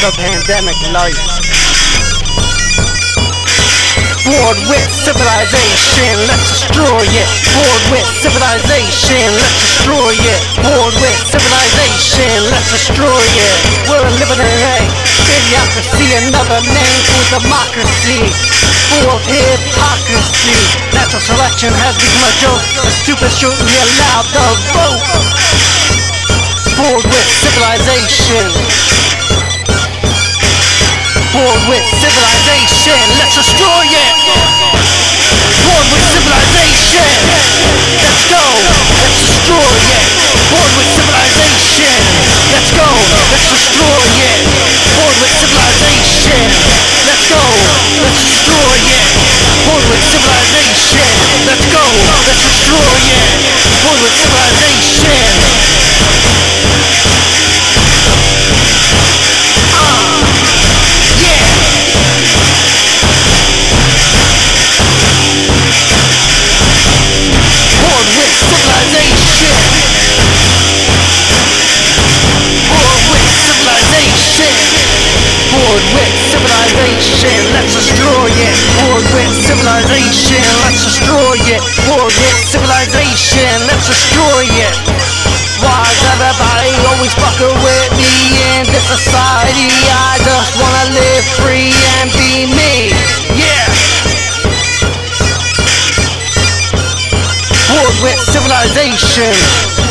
the pandemic life. Bored with civilization, let's destroy it. Bored with civilization, let's destroy it. Bored with civilization, let's destroy it. We're living in a idiocracy, another name for democracy. Full of hypocrisy. Natural selection has become a joke. The stupid shouldn't be allowed to vote. Bored with civilization. Bored with civilization, let's destroy it. Bored with civilization, let's go, let's destroy it. Bored with civilization, let's go, let's destroy it. Bored with civilization, let's go, let's destroy it. Bored with civilization, Bored with civilization. Let's destroy it. Bored with civilization. Let's destroy it. Bored with civilization. Let's destroy it. Why is everybody always fucking with me in this society? I just wanna live free and be me. Yeah. bored with civilization.